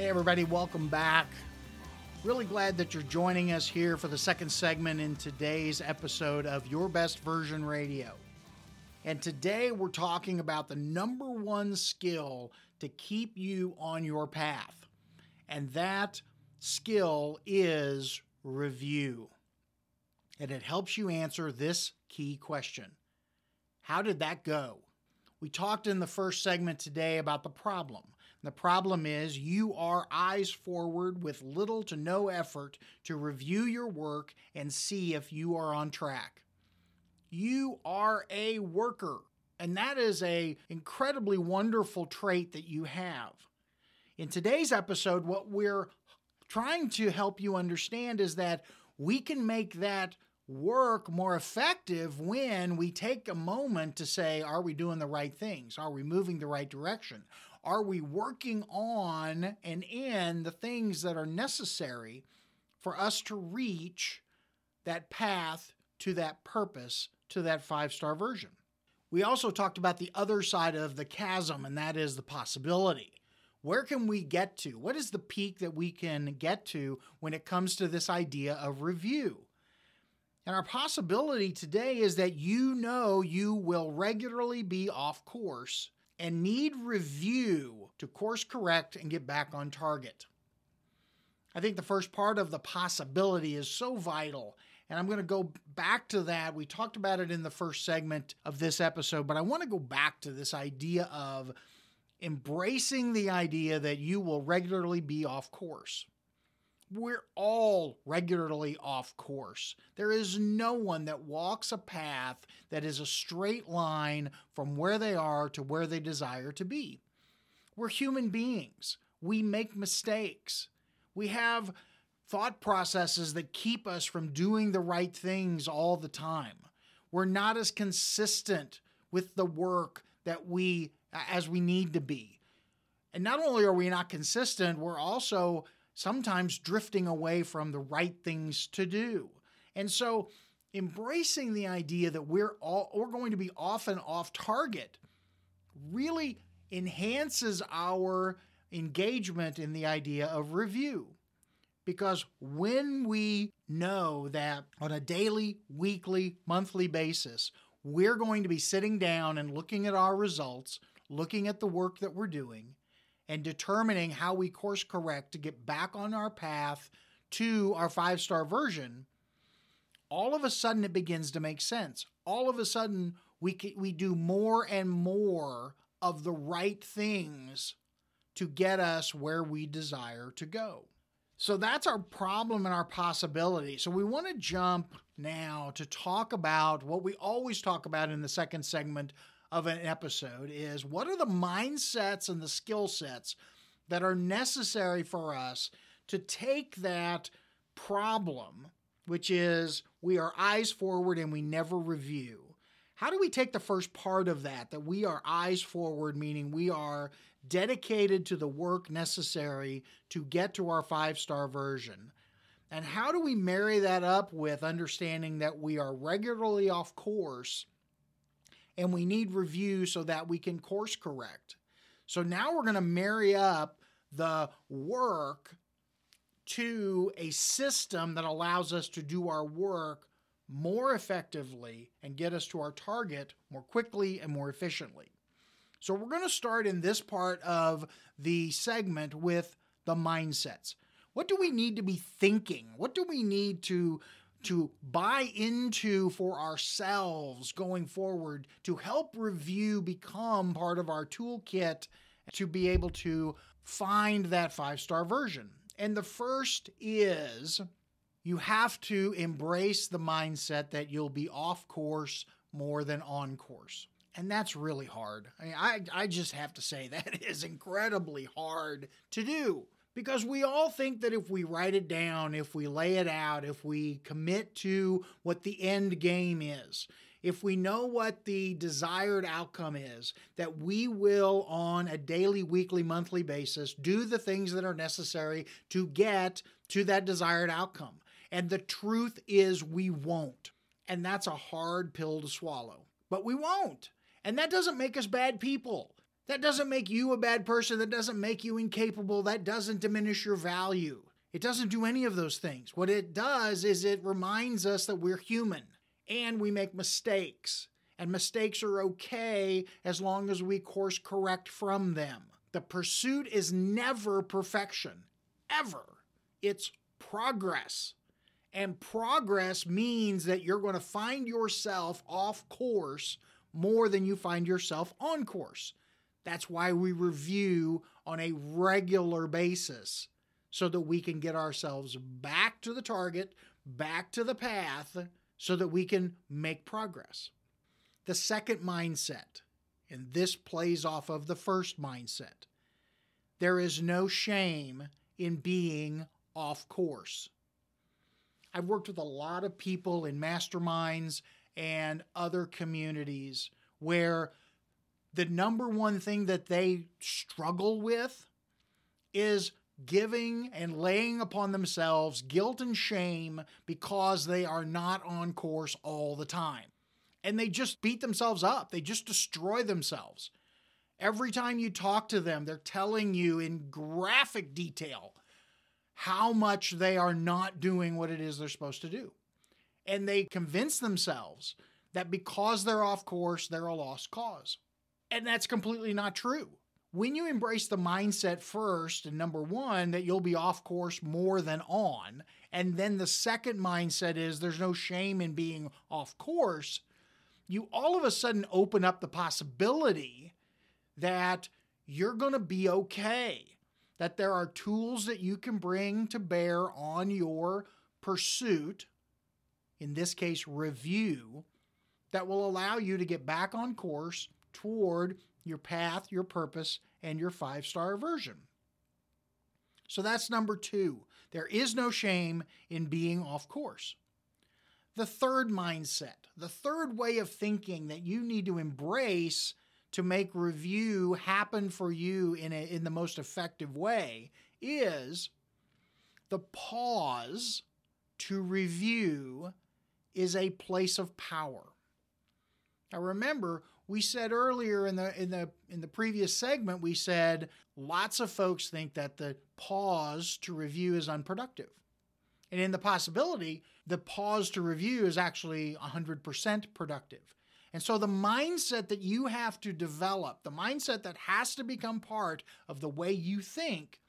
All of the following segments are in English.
Hey, everybody, welcome back. Really glad that you're joining us here for the second segment in today's episode of Your Best Version Radio. And today we're talking about the number one skill to keep you on your path. And that skill is review. And it helps you answer this key question How did that go? We talked in the first segment today about the problem. The problem is you are eyes forward with little to no effort to review your work and see if you are on track. You are a worker, and that is a incredibly wonderful trait that you have. In today's episode what we're trying to help you understand is that we can make that work more effective when we take a moment to say, are we doing the right things? Are we moving the right direction? Are we working on and in the things that are necessary for us to reach that path to that purpose, to that five star version? We also talked about the other side of the chasm, and that is the possibility. Where can we get to? What is the peak that we can get to when it comes to this idea of review? And our possibility today is that you know you will regularly be off course and need review to course correct and get back on target. I think the first part of the possibility is so vital. And I'm going to go back to that. We talked about it in the first segment of this episode, but I want to go back to this idea of embracing the idea that you will regularly be off course we're all regularly off course. There is no one that walks a path that is a straight line from where they are to where they desire to be. We're human beings. We make mistakes. We have thought processes that keep us from doing the right things all the time. We're not as consistent with the work that we as we need to be. And not only are we not consistent, we're also sometimes drifting away from the right things to do. And so embracing the idea that we're all we're going to be off and off target really enhances our engagement in the idea of review. Because when we know that on a daily, weekly, monthly basis, we're going to be sitting down and looking at our results, looking at the work that we're doing, and determining how we course correct to get back on our path to our five star version, all of a sudden it begins to make sense. All of a sudden we we do more and more of the right things to get us where we desire to go. So that's our problem and our possibility. So we want to jump now to talk about what we always talk about in the second segment of an episode is what are the mindsets and the skill sets that are necessary for us to take that problem, which is we are eyes forward and we never review. How do we take the first part of that, that we are eyes forward, meaning we are dedicated to the work necessary to get to our five star version? And how do we marry that up with understanding that we are regularly off course and we need review so that we can course correct. So now we're going to marry up the work to a system that allows us to do our work more effectively and get us to our target more quickly and more efficiently. So we're going to start in this part of the segment with the mindsets. What do we need to be thinking? What do we need to to buy into for ourselves going forward to help review become part of our toolkit to be able to find that five star version. And the first is you have to embrace the mindset that you'll be off course more than on course. And that's really hard. I, mean, I, I just have to say that is incredibly hard to do because we all think that if we write it down, if we lay it out, if we commit to what the end game is, if we know what the desired outcome is, that we will, on a daily, weekly, monthly basis, do the things that are necessary to get to that desired outcome. And the truth is, we won't. And that's a hard pill to swallow. But we won't. And that doesn't make us bad people. That doesn't make you a bad person. That doesn't make you incapable. That doesn't diminish your value. It doesn't do any of those things. What it does is it reminds us that we're human and we make mistakes. And mistakes are okay as long as we course correct from them. The pursuit is never perfection, ever. It's progress. And progress means that you're going to find yourself off course more than you find yourself on course. That's why we review on a regular basis so that we can get ourselves back to the target, back to the path, so that we can make progress. The second mindset, and this plays off of the first mindset, there is no shame in being off course. I've worked with a lot of people in masterminds and other communities where the number one thing that they struggle with is giving and laying upon themselves guilt and shame because they are not on course all the time. And they just beat themselves up, they just destroy themselves. Every time you talk to them, they're telling you in graphic detail how much they are not doing what it is they're supposed to do. And they convince themselves that because they're off course, they're a lost cause. And that's completely not true. When you embrace the mindset first, and number one, that you'll be off course more than on, and then the second mindset is there's no shame in being off course, you all of a sudden open up the possibility that you're going to be okay that there are tools that you can bring to bear on your pursuit, in this case, review, that will allow you to get back on course toward your path, your purpose, and your five star version. So that's number two. There is no shame in being off course. The third mindset, the third way of thinking that you need to embrace to make review happen for you in, a, in the most effective way is the pause to review is a place of power. Now remember, we said earlier in the in the in the previous segment we said lots of folks think that the pause to review is unproductive. And in the possibility, the pause to review is actually 100% productive. And so the mindset that you have to develop, the mindset that has to become part of the way you think,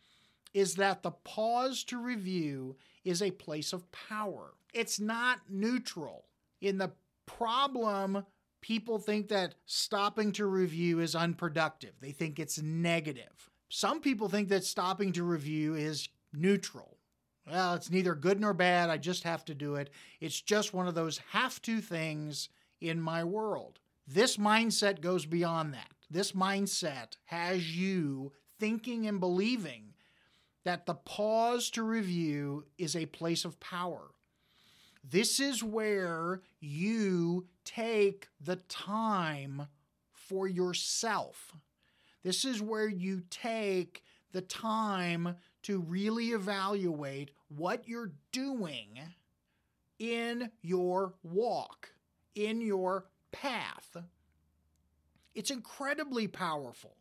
is that the pause to review is a place of power. It's not neutral. In the problem, people think that stopping to review is unproductive, they think it's negative. Some people think that stopping to review is neutral. Well, it's neither good nor bad. I just have to do it. It's just one of those have to things in my world. This mindset goes beyond that. This mindset has you thinking and believing that the pause to review is a place of power. This is where you take the time for yourself. This is where you take the time to really evaluate what you're doing in your walk in your path. It's incredibly powerful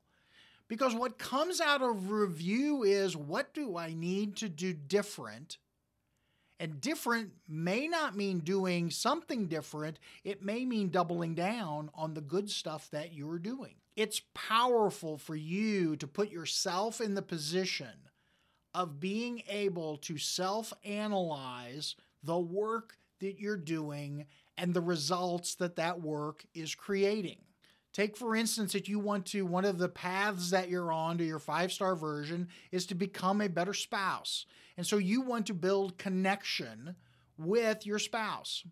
because what comes out of review is what do I need to do different? And different may not mean doing something different, it may mean doubling down on the good stuff that you're doing. It's powerful for you to put yourself in the position of being able to self analyze the work that you're doing and the results that that work is creating. Take, for instance, that you want to, one of the paths that you're on to your five star version is to become a better spouse. And so you want to build connection with your spouse.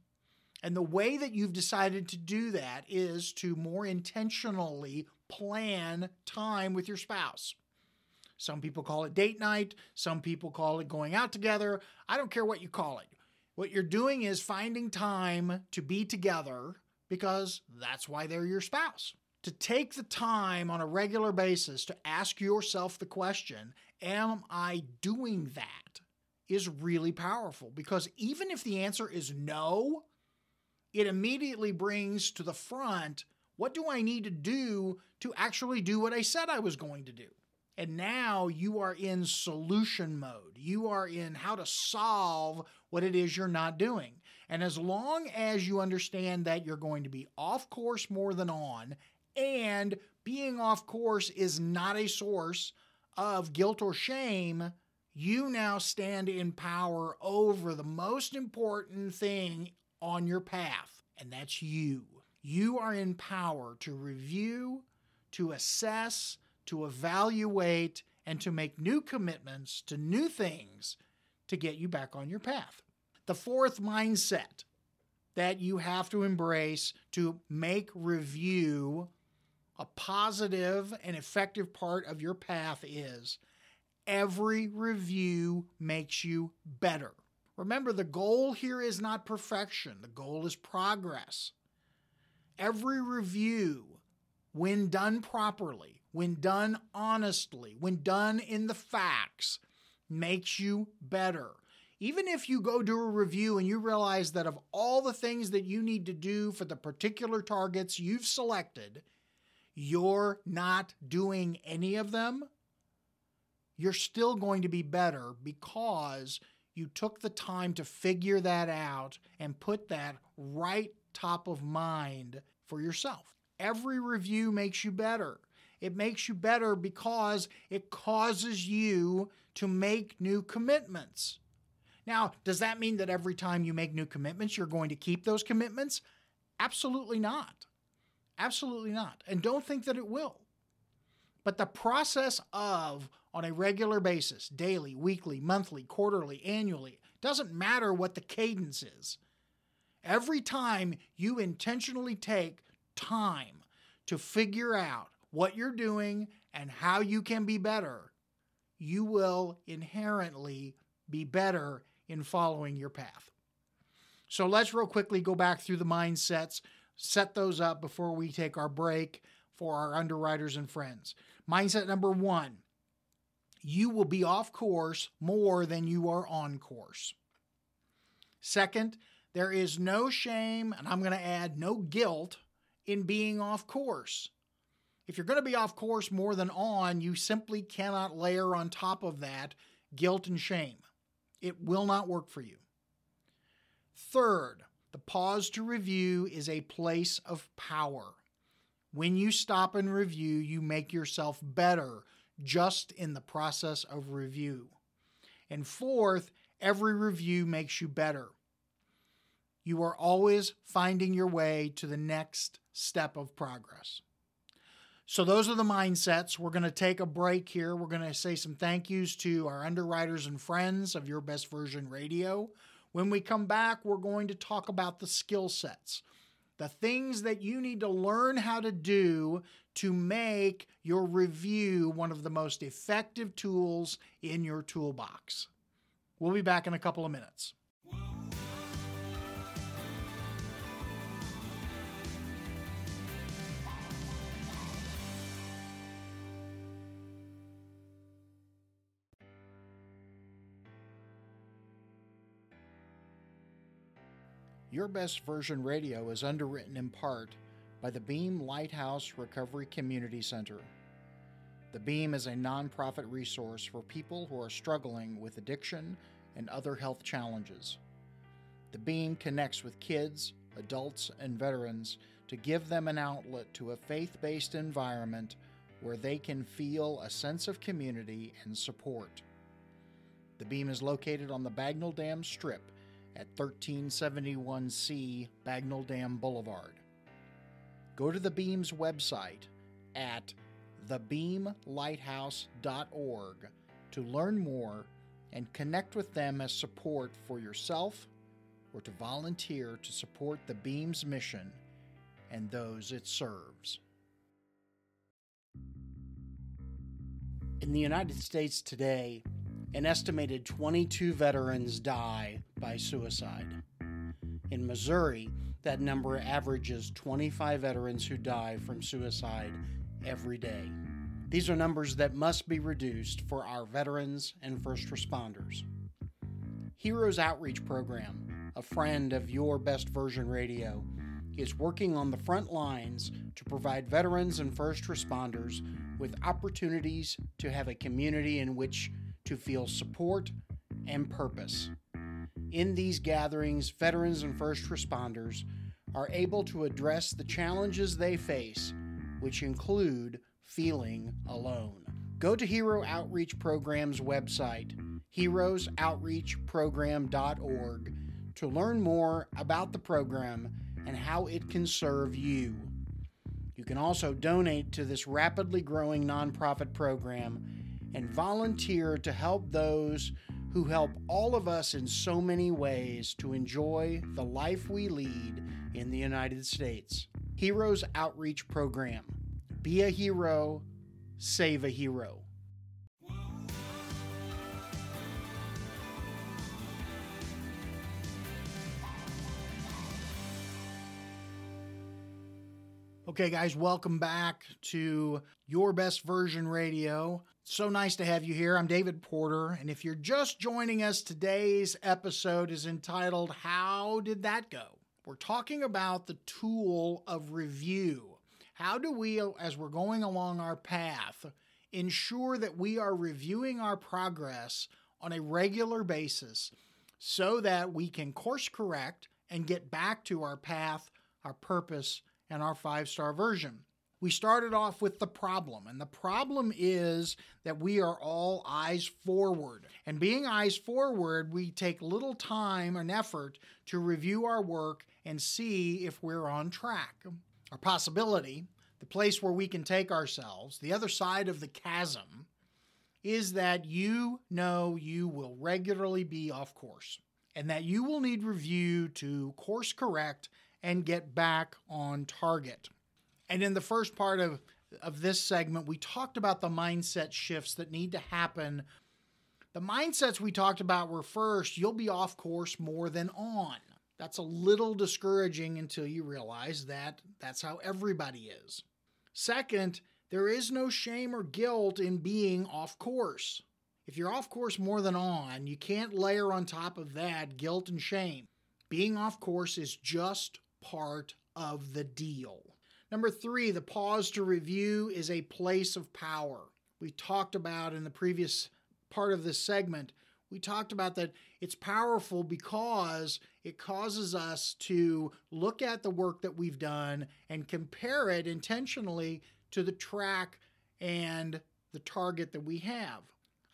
And the way that you've decided to do that is to more intentionally plan time with your spouse. Some people call it date night, some people call it going out together. I don't care what you call it. What you're doing is finding time to be together because that's why they're your spouse. To take the time on a regular basis to ask yourself the question, Am I doing that? Is really powerful because even if the answer is no, it immediately brings to the front what do I need to do to actually do what I said I was going to do. And now you are in solution mode. You are in how to solve what it is you're not doing. And as long as you understand that you're going to be off course more than on, and being off course is not a source of guilt or shame, you now stand in power over the most important thing on your path, and that's you. You are in power to review, to assess, to evaluate, and to make new commitments to new things to get you back on your path. The fourth mindset that you have to embrace to make review a positive and effective part of your path is every review makes you better. Remember, the goal here is not perfection, the goal is progress. Every review, when done properly, when done honestly, when done in the facts, makes you better. Even if you go do a review and you realize that of all the things that you need to do for the particular targets you've selected, you're not doing any of them, you're still going to be better because you took the time to figure that out and put that right top of mind for yourself. Every review makes you better. It makes you better because it causes you to make new commitments. Now, does that mean that every time you make new commitments, you're going to keep those commitments? Absolutely not. Absolutely not. And don't think that it will. But the process of, on a regular basis, daily, weekly, monthly, quarterly, annually, doesn't matter what the cadence is. Every time you intentionally take time to figure out what you're doing and how you can be better, you will inherently be better in following your path. So let's real quickly go back through the mindsets set those up before we take our break for our underwriters and friends. Mindset number one you will be off course more than you are on course. Second, there is no shame, and I'm going to add no guilt in being off course. If you're going to be off course more than on, you simply cannot layer on top of that guilt and shame. It will not work for you. Third, the pause to review is a place of power. When you stop and review, you make yourself better just in the process of review. And fourth, every review makes you better. You are always finding your way to the next step of progress. So, those are the mindsets. We're going to take a break here. We're going to say some thank yous to our underwriters and friends of Your Best Version Radio. When we come back, we're going to talk about the skill sets, the things that you need to learn how to do to make your review one of the most effective tools in your toolbox. We'll be back in a couple of minutes. Your Best Version Radio is underwritten in part by the Beam Lighthouse Recovery Community Center. The Beam is a nonprofit resource for people who are struggling with addiction and other health challenges. The Beam connects with kids, adults, and veterans to give them an outlet to a faith based environment where they can feel a sense of community and support. The Beam is located on the Bagnell Dam Strip at 1371C Bagnell Dam Boulevard. Go to the Beam's website at thebeamlighthouse.org to learn more and connect with them as support for yourself or to volunteer to support the Beam's mission and those it serves. In the United States today, an estimated 22 veterans die by suicide. In Missouri, that number averages 25 veterans who die from suicide every day. These are numbers that must be reduced for our veterans and first responders. Heroes Outreach Program, a friend of Your Best Version Radio, is working on the front lines to provide veterans and first responders with opportunities to have a community in which to feel support and purpose. In these gatherings, veterans and first responders are able to address the challenges they face, which include feeling alone. Go to Hero Outreach Program's website, heroesoutreachprogram.org, to learn more about the program and how it can serve you. You can also donate to this rapidly growing nonprofit program and volunteer to help those who help all of us in so many ways to enjoy the life we lead in the United States. Heroes Outreach Program. Be a hero, save a hero. Okay, guys, welcome back to Your Best Version Radio. So nice to have you here. I'm David Porter, and if you're just joining us, today's episode is entitled How Did That Go? We're talking about the tool of review. How do we, as we're going along our path, ensure that we are reviewing our progress on a regular basis so that we can course correct and get back to our path, our purpose, and our five star version. We started off with the problem, and the problem is that we are all eyes forward. And being eyes forward, we take little time and effort to review our work and see if we're on track. Our possibility, the place where we can take ourselves, the other side of the chasm, is that you know you will regularly be off course and that you will need review to course correct and get back on target. And in the first part of, of this segment, we talked about the mindset shifts that need to happen. The mindsets we talked about were first, you'll be off course more than on. That's a little discouraging until you realize that that's how everybody is. Second, there is no shame or guilt in being off course. If you're off course more than on, you can't layer on top of that guilt and shame. Being off course is just part of the deal. Number three, the pause to review is a place of power. We talked about in the previous part of this segment, we talked about that it's powerful because it causes us to look at the work that we've done and compare it intentionally to the track and the target that we have.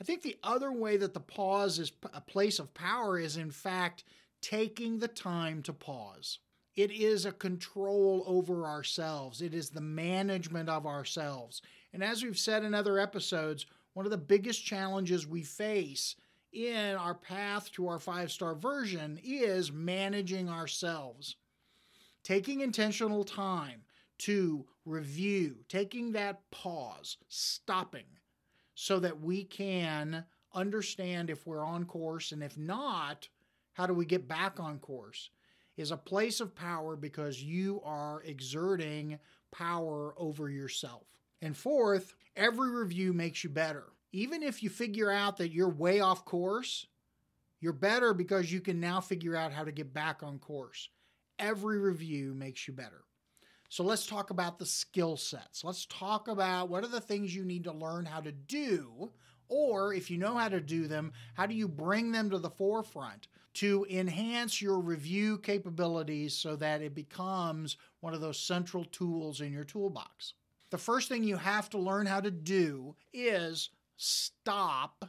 I think the other way that the pause is a place of power is, in fact, taking the time to pause. It is a control over ourselves, it is the management of ourselves. And as we've said in other episodes, one of the biggest challenges we face in our path to our five star version is managing ourselves. Taking intentional time to review, taking that pause, stopping, so that we can understand if we're on course, and if not, how do we get back on course? Is a place of power because you are exerting power over yourself. And fourth, every review makes you better. Even if you figure out that you're way off course, you're better because you can now figure out how to get back on course. Every review makes you better. So let's talk about the skill sets. Let's talk about what are the things you need to learn how to do, or if you know how to do them, how do you bring them to the forefront to enhance your review capabilities so that it becomes one of those central tools in your toolbox. The first thing you have to learn how to do is stop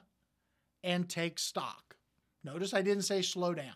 and take stock. Notice I didn't say slow down.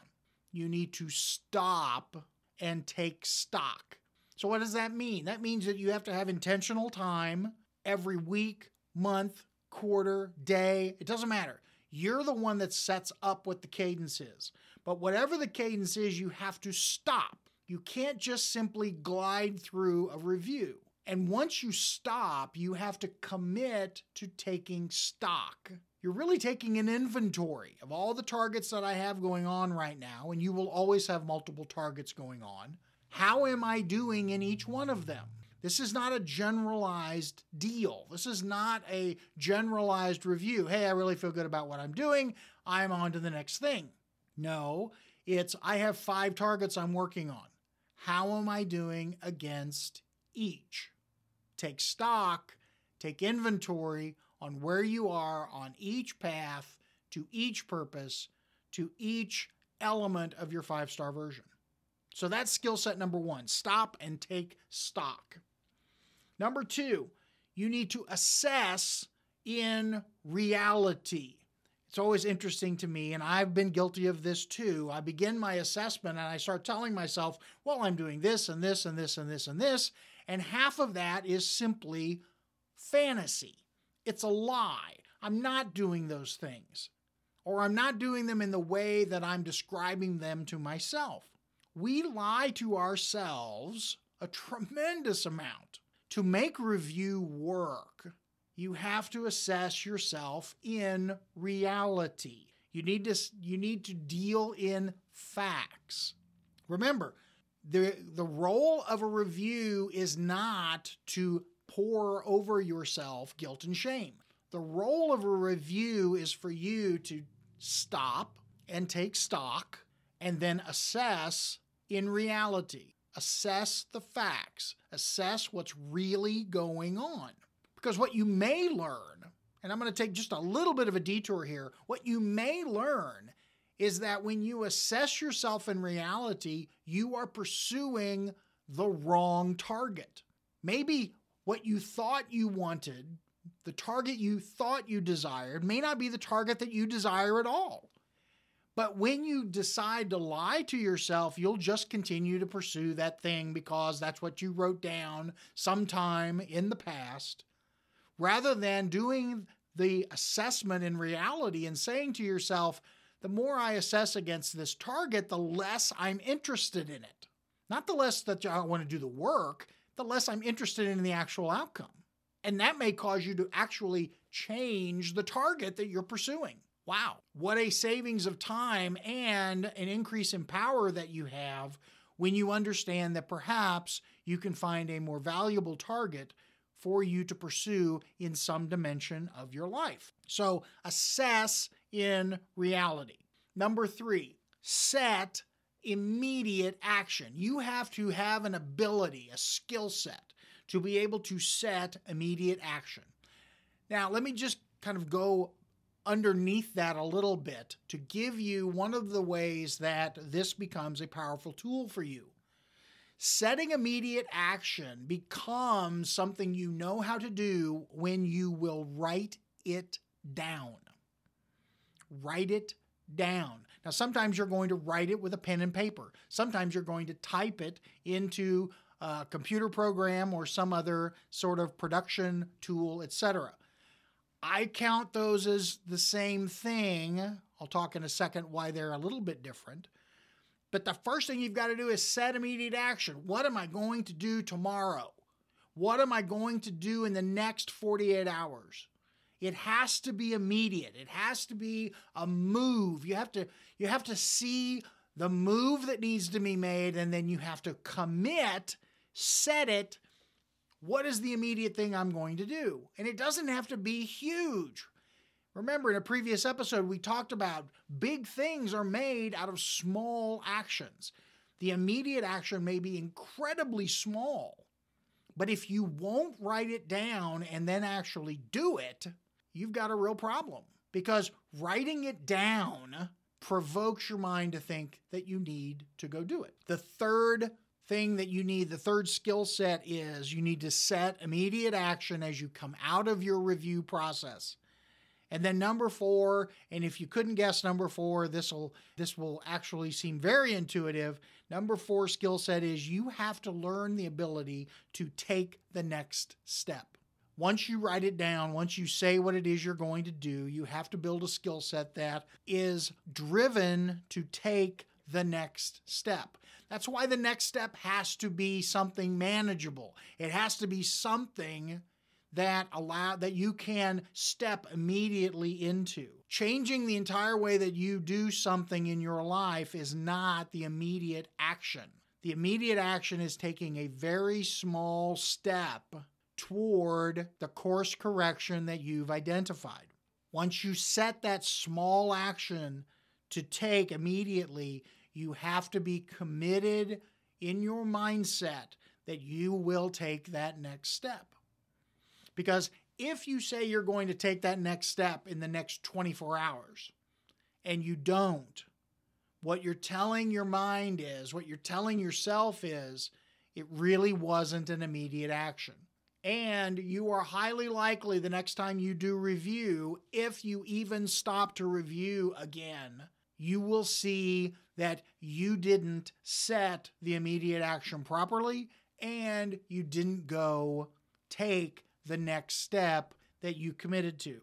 You need to stop and take stock. So, what does that mean? That means that you have to have intentional time every week, month, quarter, day. It doesn't matter. You're the one that sets up what the cadence is. But whatever the cadence is, you have to stop. You can't just simply glide through a review. And once you stop, you have to commit to taking stock. You're really taking an inventory of all the targets that I have going on right now, and you will always have multiple targets going on. How am I doing in each one of them? This is not a generalized deal. This is not a generalized review. Hey, I really feel good about what I'm doing. I'm on to the next thing. No, it's I have five targets I'm working on. how am I doing against each? Take stock, take inventory on where you are on each path to each purpose, to each element of your five star version. So that's skill set number one stop and take stock. Number two, you need to assess in reality. It's always interesting to me, and I've been guilty of this too. I begin my assessment and I start telling myself, well, I'm doing this and this and this and this and this. And half of that is simply fantasy. It's a lie. I'm not doing those things, or I'm not doing them in the way that I'm describing them to myself. We lie to ourselves a tremendous amount. To make review work, you have to assess yourself in reality. You need to you need to deal in facts. Remember, the the role of a review is not to pour over yourself guilt and shame. The role of a review is for you to stop and take stock and then assess in reality. Assess the facts, assess what's really going on. Because what you may learn, and I'm going to take just a little bit of a detour here, what you may learn is that when you assess yourself in reality, you are pursuing the wrong target. Maybe what you thought you wanted, the target you thought you desired, may not be the target that you desire at all. But when you decide to lie to yourself, you'll just continue to pursue that thing because that's what you wrote down sometime in the past rather than doing the assessment in reality and saying to yourself, the more I assess against this target, the less I'm interested in it. Not the less that I want to do the work, the less I'm interested in the actual outcome. And that may cause you to actually change the target that you're pursuing. Wow, what a savings of time and an increase in power that you have when you understand that perhaps you can find a more valuable target for you to pursue in some dimension of your life. So assess in reality. Number three, set immediate action. You have to have an ability, a skill set to be able to set immediate action. Now, let me just kind of go underneath that a little bit to give you one of the ways that this becomes a powerful tool for you setting immediate action becomes something you know how to do when you will write it down. Write it down. Now, sometimes you're going to write it with a pen and paper. Sometimes you're going to type it into a computer program or some other sort of production tool, etc. I count those as the same thing. I'll talk in a second why they're a little bit different. But the first thing you've got to do is set immediate action. What am I going to do tomorrow? What am I going to do in the next 48 hours? It has to be immediate. It has to be a move. You have to you have to see the move that needs to be made and then you have to commit, set it. What is the immediate thing I'm going to do? And it doesn't have to be huge. Remember, in a previous episode, we talked about big things are made out of small actions. The immediate action may be incredibly small, but if you won't write it down and then actually do it, you've got a real problem because writing it down provokes your mind to think that you need to go do it. The third thing that you need, the third skill set is you need to set immediate action as you come out of your review process. And then number four, and if you couldn't guess number four, this will this will actually seem very intuitive. Number four skill set is you have to learn the ability to take the next step. Once you write it down, once you say what it is you're going to do, you have to build a skill set that is driven to take the next step. That's why the next step has to be something manageable. It has to be something that allow that you can step immediately into. Changing the entire way that you do something in your life is not the immediate action. The immediate action is taking a very small step toward the course correction that you've identified. Once you set that small action to take immediately, you have to be committed in your mindset that you will take that next step. Because if you say you're going to take that next step in the next 24 hours and you don't, what you're telling your mind is, what you're telling yourself is, it really wasn't an immediate action. And you are highly likely the next time you do review, if you even stop to review again, you will see that you didn't set the immediate action properly and you didn't go take the next step that you committed to.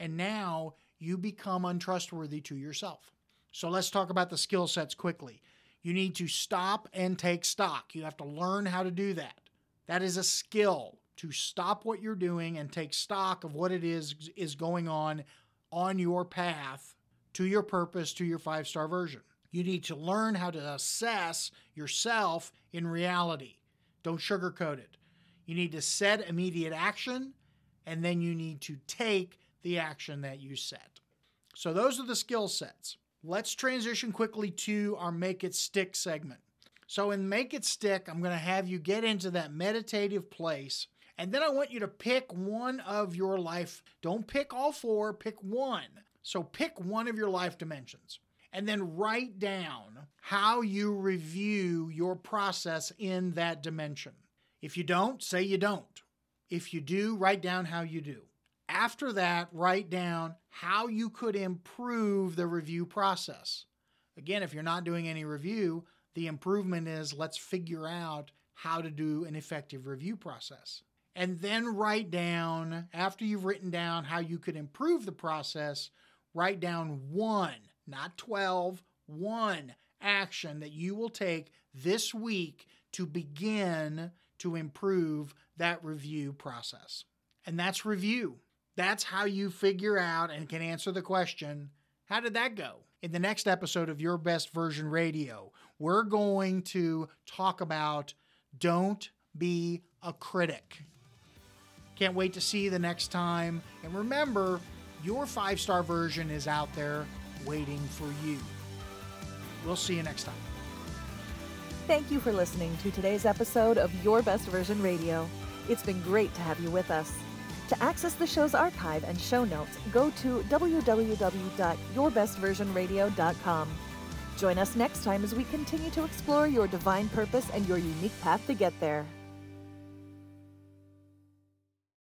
And now you become untrustworthy to yourself. So let's talk about the skill sets quickly. You need to stop and take stock. You have to learn how to do that. That is a skill to stop what you're doing and take stock of what it is is going on on your path to your purpose to your five star version. You need to learn how to assess yourself in reality. Don't sugarcoat it. You need to set immediate action and then you need to take the action that you set. So, those are the skill sets. Let's transition quickly to our Make It Stick segment. So, in Make It Stick, I'm going to have you get into that meditative place. And then I want you to pick one of your life. Don't pick all four, pick one. So, pick one of your life dimensions and then write down how you review your process in that dimension. If you don't, say you don't. If you do, write down how you do. After that, write down how you could improve the review process. Again, if you're not doing any review, the improvement is let's figure out how to do an effective review process. And then write down, after you've written down how you could improve the process, write down one, not 12, one action that you will take this week to begin to improve that review process. And that's review. That's how you figure out and can answer the question how did that go? In the next episode of Your Best Version Radio, we're going to talk about don't be a critic. Can't wait to see you the next time. And remember, your five star version is out there waiting for you. We'll see you next time. Thank you for listening to today's episode of Your Best Version Radio. It's been great to have you with us. To access the show's archive and show notes, go to www.yourbestversionradio.com. Join us next time as we continue to explore your divine purpose and your unique path to get there.